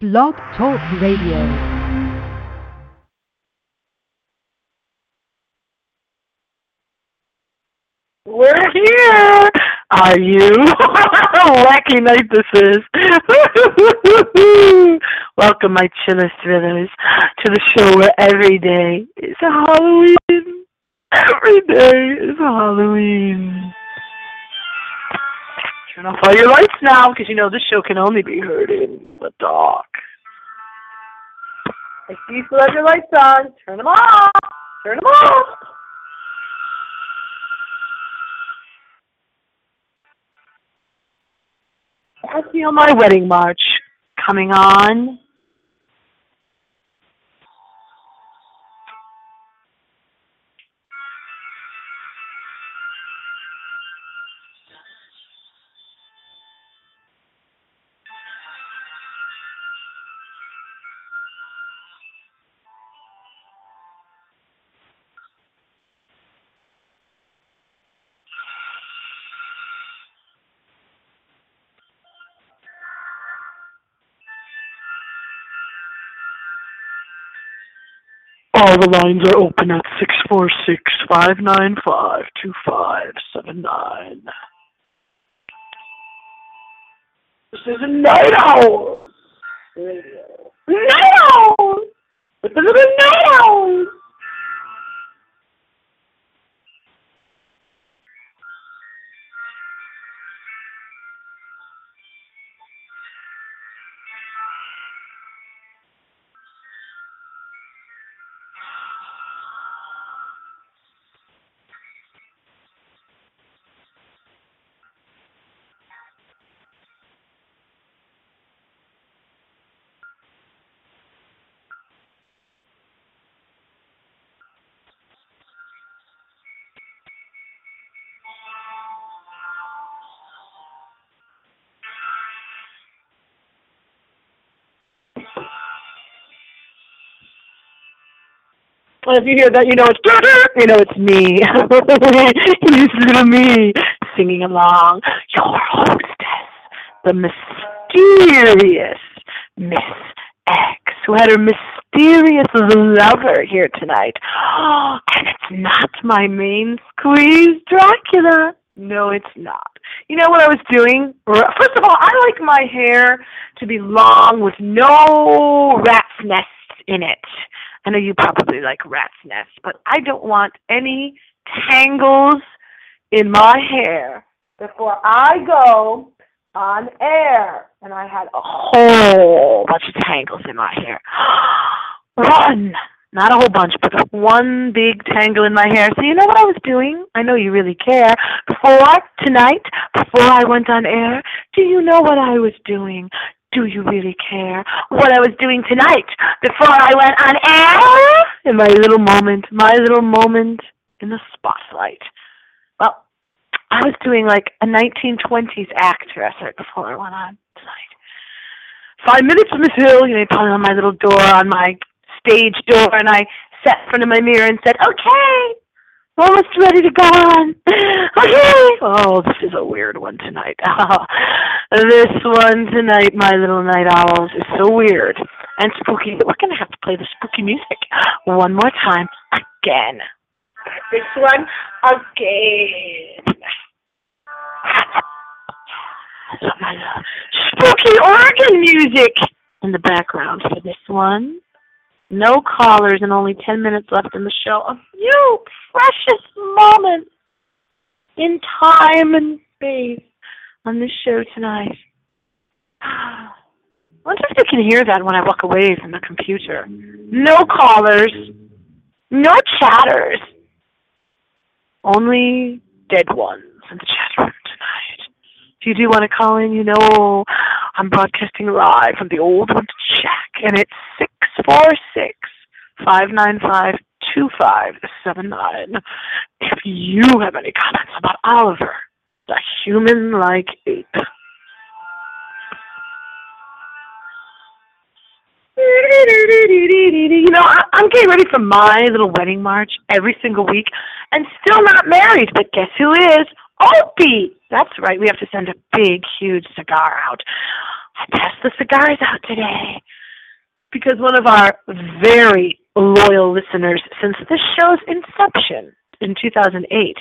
Blog Talk Radio. We're here. Are you? Wacky night this is. Welcome, my chillest thrillers, to the show where every day is a Halloween. Every day is a Halloween. Turn off all your lights now, because you know this show can only be heard in the dark. I see you still have your lights on. Turn them off. Turn them off. I feel my wedding march coming on. All the lines are open at six four six five nine five two five seven nine. This is a night owl. Night owl. This is a night owl. And if you hear that, you know it's you know it's me. it's little me singing along. Your hostess, the mysterious Miss X, who had her mysterious lover here tonight. Oh, And it's not my main squeeze Dracula. No, it's not. You know what I was doing? First of all, I like my hair to be long with no rat's nests in it. I know you probably like rat's nests, but I don't want any tangles in my hair before I go on air. And I had a whole bunch of tangles in my hair. One, not a whole bunch, but one big tangle in my hair. So you know what I was doing? I know you really care. Before tonight, before I went on air, do you know what I was doing? Do you really care what I was doing tonight before I went on air? In my little moment, my little moment in the spotlight. Well, I was doing like a 1920s actress right before I went on tonight. Five minutes Miss Hill, you know, calling on my little door, on my stage door, and I sat in front of my mirror and said, okay, almost ready to go on. Okay. Oh, this is a weird one tonight. this one tonight, my little night owls, is so weird and spooky that we're going to have to play the spooky music one more time again. This one again. Some uh, spooky organ music in the background for this one. No callers and only 10 minutes left in the show. A few precious moments in time and space on this show tonight. I wonder if you can hear that when I walk away from the computer. No callers, no chatters, only dead ones in the chat room tonight. If you do want to call in, you know I'm broadcasting live from the old one shack, and it's six four six five nine five two five seven nine. If you have any comments about Oliver, the human-like ape. You know, I'm getting ready for my little wedding march every single week and still not married, but guess who is? Opie! That's right, we have to send a big, huge cigar out. I passed the cigars out today. because one of our very loyal listeners since this show's inception in 2008,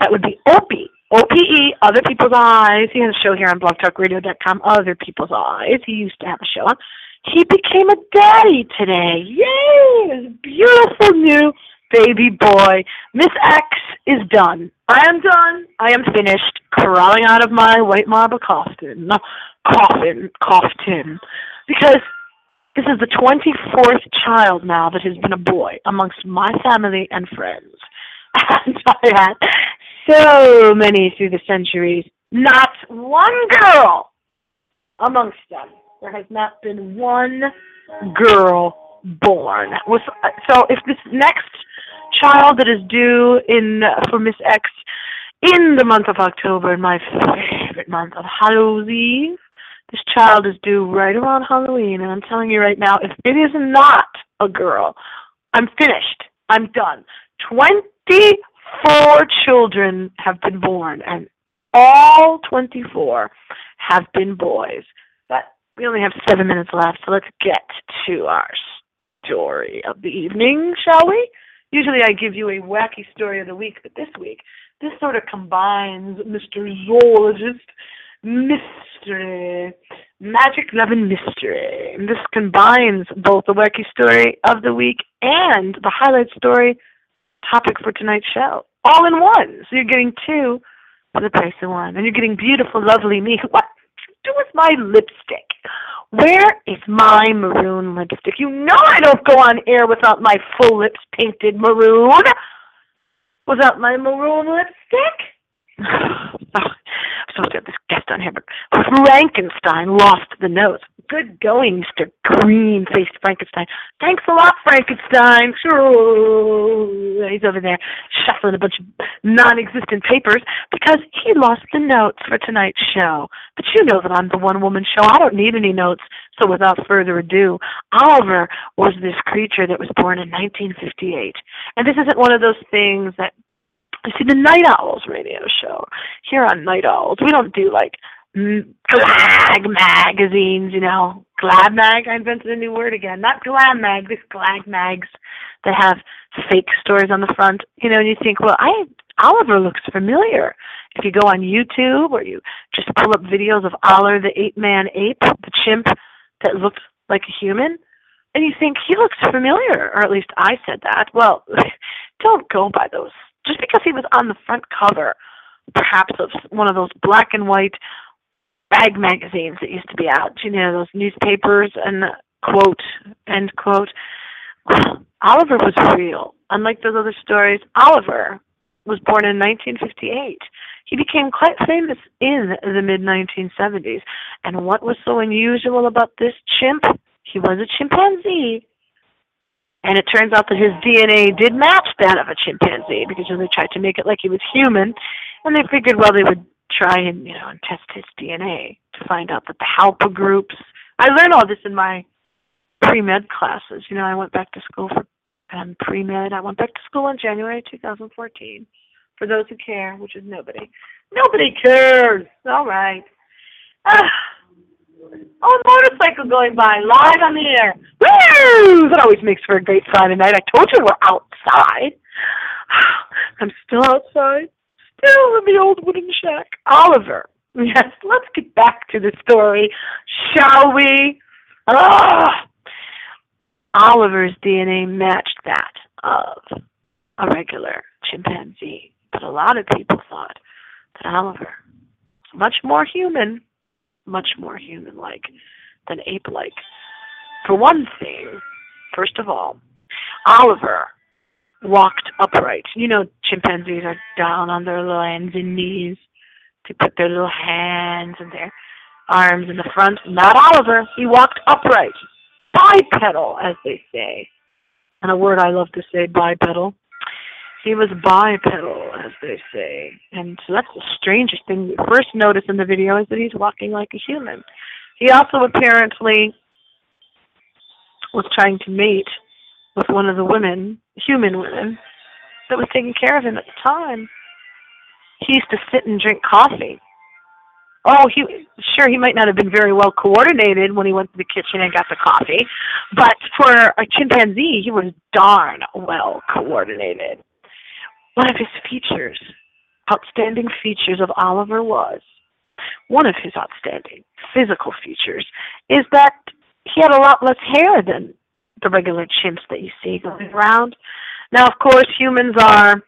that would be Opie. OPE, Other People's Eyes. He has a show here on blogtalkradio.com, Other People's Eyes. He used to have a show on. He became a daddy today. Yay! His beautiful new baby boy. Miss X is done. I am done. I am finished crawling out of my white marble coffin. Coffin, coffin. Because this is the 24th child now that has been a boy amongst my family and friends. And I had so many through the centuries. Not one girl amongst them. There has not been one girl born. So if this next child that is due in for Miss X in the month of October, in my favorite month of Halloween, this child is due right around Halloween, and I'm telling you right now, if it is not a girl, I'm finished. I'm done. 24 children have been born, and all 24 have been boys. But we only have seven minutes left, so let's get to our story of the evening, shall we? Usually I give you a wacky story of the week, but this week, this sort of combines Mr. Zoologist mystery, magic, love, and mystery. And this combines both the wacky story of the week and the highlight story topic for tonight's show, all in one. So you're getting two for the price of one, and you're getting beautiful, lovely me. What do with my lipstick? Where is my maroon lipstick? You know I don't go on air without my full lips painted maroon. Without my maroon lipstick? oh, I'm supposed to have this guest on here, but Frankenstein lost the nose. Good going, Mr. Green faced Frankenstein. Thanks a lot, Frankenstein. Sure. He's over there shuffling a bunch of non existent papers because he lost the notes for tonight's show. But you know that I'm the one woman show. I don't need any notes. So without further ado, Oliver was this creature that was born in 1958. And this isn't one of those things that you see the Night Owls radio show here on Night Owls. We don't do like glag magazines, you know. Glad mag. I invented a new word again. Not glad mag. These glag mags that have fake stories on the front. You know, and you think, well, I Oliver looks familiar. If you go on YouTube or you just pull up videos of Oliver the ape man ape, the chimp that looked like a human, and you think he looks familiar, or at least I said that. Well, don't go by those just because he was on the front cover, perhaps of one of those black and white bag magazines that used to be out, you know, those newspapers and quote end quote. Oliver was real. Unlike those other stories, Oliver was born in 1958. He became quite famous in the mid 1970s. And what was so unusual about this chimp? He was a chimpanzee. And it turns out that his DNA did match that of a chimpanzee because they tried to make it like he was human. And they figured, well, they would try and, you know, and test his DNA to find out the groups. I learned all this in my pre-med classes. You know, I went back to school for um, pre-med. I went back to school in January 2014. For those who care, which is nobody. Nobody cares. All right. Ah. Oh, a motorcycle going by live on the air. Woo! That always makes for a great Friday night. I told you we're outside. I'm still outside, still in the old wooden shack. Oliver. Yes, let's get back to the story, shall we? Ah! Oliver's DNA matched that of a regular chimpanzee, but a lot of people thought that Oliver was much more human much more human like than ape like. For one thing, first of all, Oliver walked upright. You know, chimpanzees are down on their little hands and knees to put their little hands and their arms in the front. Not Oliver. He walked upright. Bipedal, as they say. And a word I love to say, bipedal. He was bipedal, as they say. And so that's the strangest thing you first notice in the video is that he's walking like a human. He also apparently was trying to mate with one of the women, human women, that was taking care of him at the time. He used to sit and drink coffee Oh, he sure he might not have been very well coordinated when he went to the kitchen and got the coffee, but for a chimpanzee, he was darn well coordinated. One of his features, outstanding features of Oliver was one of his outstanding physical features is that he had a lot less hair than the regular chimps that you see going around. Now, of course, humans are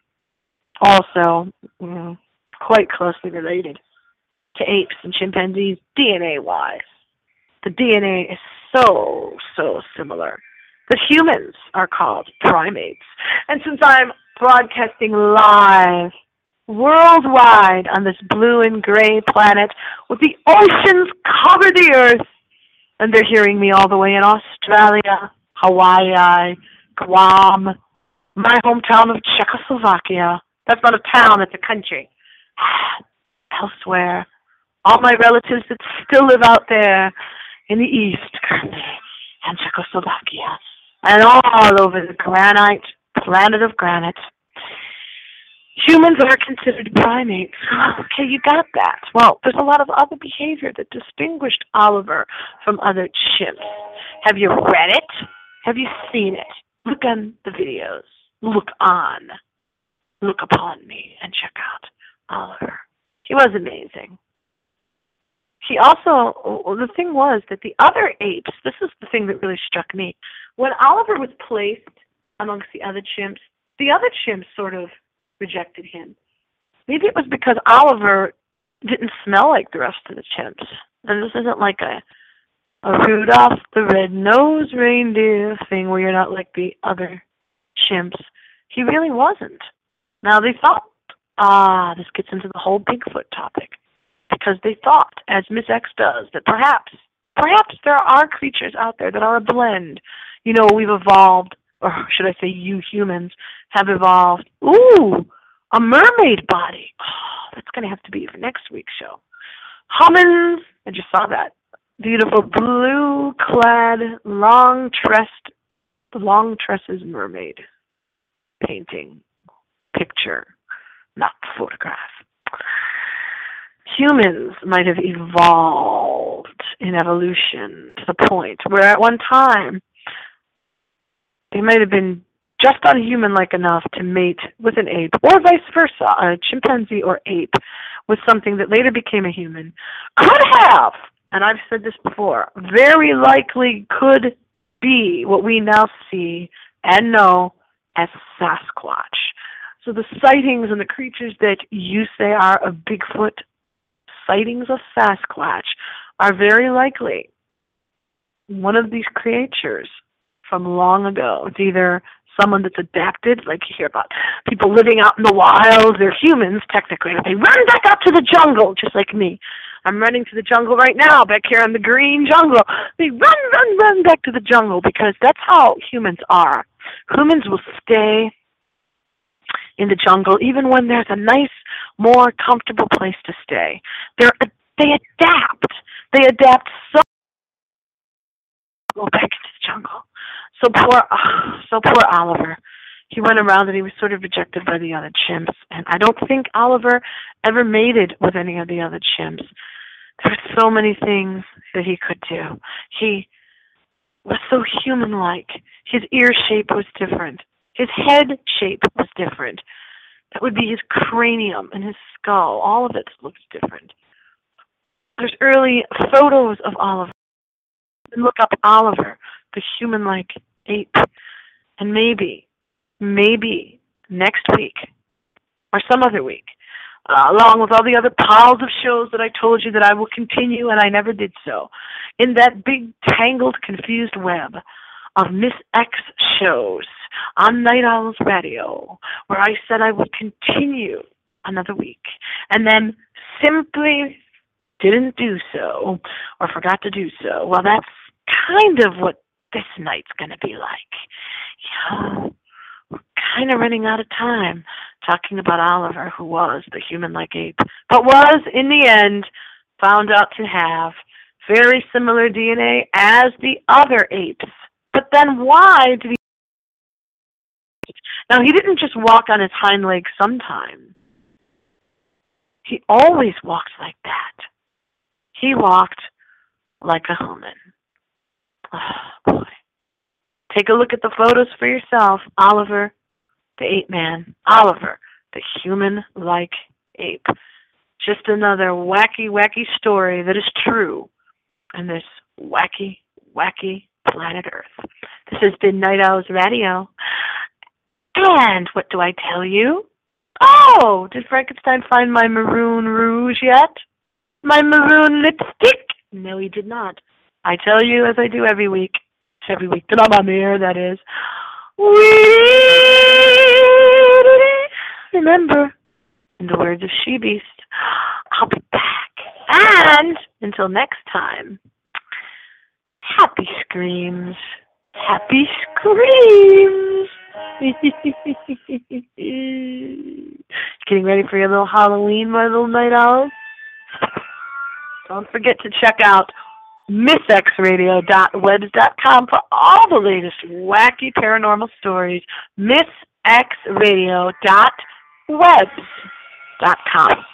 also you know, quite closely related to apes and chimpanzees DNA wise. The DNA is so, so similar that humans are called primates. And since I'm broadcasting live worldwide on this blue and gray planet with the oceans cover the earth, and they're hearing me all the way in Australia, Hawaii, Guam, my hometown of Czechoslovakia. That's not a town, it's a country. Elsewhere, all my relatives that still live out there in the east, currently and Czechoslovakia, and all over the granite, planet of granite. Humans are considered primates. Okay, you got that. Well, there's a lot of other behavior that distinguished Oliver from other chimps. Have you read it? Have you seen it? Look on the videos. Look on. Look upon me and check out Oliver. He was amazing. He also, the thing was that the other apes, this is the thing that really struck me. When Oliver was placed amongst the other chimps, the other chimps sort of rejected him. Maybe it was because Oliver didn't smell like the rest of the chimps. And this isn't like a a Rudolph the Red-Nosed Reindeer thing where you're not like the other chimps. He really wasn't. Now they thought, ah, this gets into the whole Bigfoot topic, because they thought, as Miss X does, that perhaps, perhaps there are creatures out there that are a blend. You know, we've evolved, or should I say, you humans have evolved. Ooh, a mermaid body. Oh, that's going to have to be for next week's show. Humans, I just saw that beautiful blue clad, long tressed, long tresses mermaid painting, picture, not photograph. Humans might have evolved in evolution to the point where at one time they might have been just unhuman like enough to mate with an ape, or vice versa, a chimpanzee or ape with something that later became a human, could have and I've said this before, very likely could be what we now see and know as Sasquatch. So the sightings and the creatures that you say are of Bigfoot, sightings of Sasquatch, are very likely one of these creatures from long ago. It's either someone that's adapted, like you hear about people living out in the wild, they're humans technically, they run back out to the jungle, just like me. I'm running to the jungle right now, back here in the green jungle. They run, run, run back to the jungle because that's how humans are. Humans will stay in the jungle even when there's a nice, more comfortable place to stay. They're they adapt. They adapt so go back into the jungle. So poor, oh, so poor Oliver. He went around and he was sort of rejected by the other chimps. And I don't think Oliver ever mated with any of the other chimps. There were so many things that he could do. He was so human-like. His ear shape was different. His head shape was different. That would be his cranium and his skull. All of it looks different. There's early photos of Oliver. Look up Oliver, the human-like ape, and maybe, maybe next week or some other week, uh, along with all the other piles of shows that I told you that I will continue, and I never did so, in that big, tangled, confused web of Miss X shows on Night Owls Radio, where I said I would continue another week, and then simply didn't do so, or forgot to do so. Well, that's kind of what this night's going to be like. Yeah, we're kind of running out of time talking about Oliver, who was the human-like ape, but was, in the end, found out to have very similar DNA as the other apes. But then why did he? Now, he didn't just walk on his hind legs sometimes. He always walked like that. He walked like a human. Oh, boy. Take a look at the photos for yourself. Oliver, the ape man. Oliver, the human like ape. Just another wacky, wacky story that is true on this wacky, wacky planet Earth. This has been Night Owls Radio. And what do I tell you? Oh, did Frankenstein find my maroon rouge yet? My maroon lipstick? No, he did not. I tell you as I do every week. Every week that I'm on the air, that is. We remember, in the words of She Beast, I'll be back. And until next time, happy screams. Happy screams. Getting ready for your little Halloween, my little night owls? Don't forget to check out missxradio.webs.com for all the latest wacky paranormal stories. missxradio.webs.com.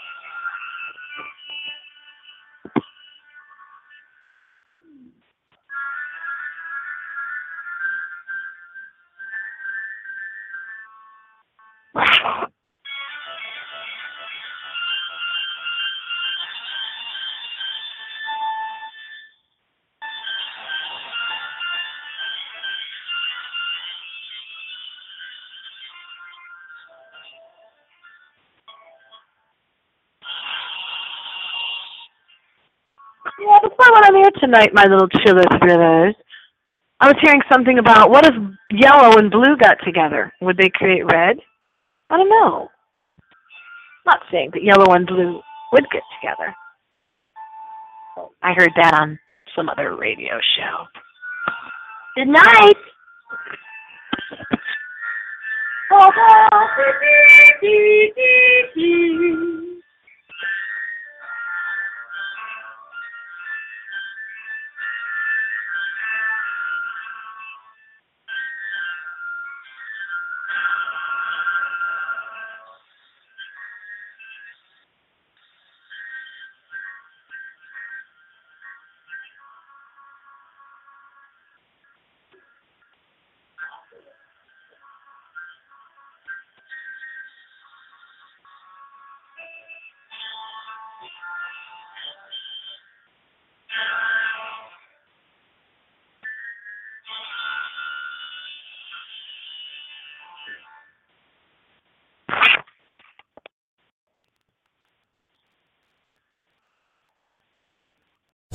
tonight, my little chiller thrillers, I was hearing something about what if yellow and blue got together? Would they create red? I don't know. not saying that yellow and blue would get together. I heard that on some other radio show. Good night.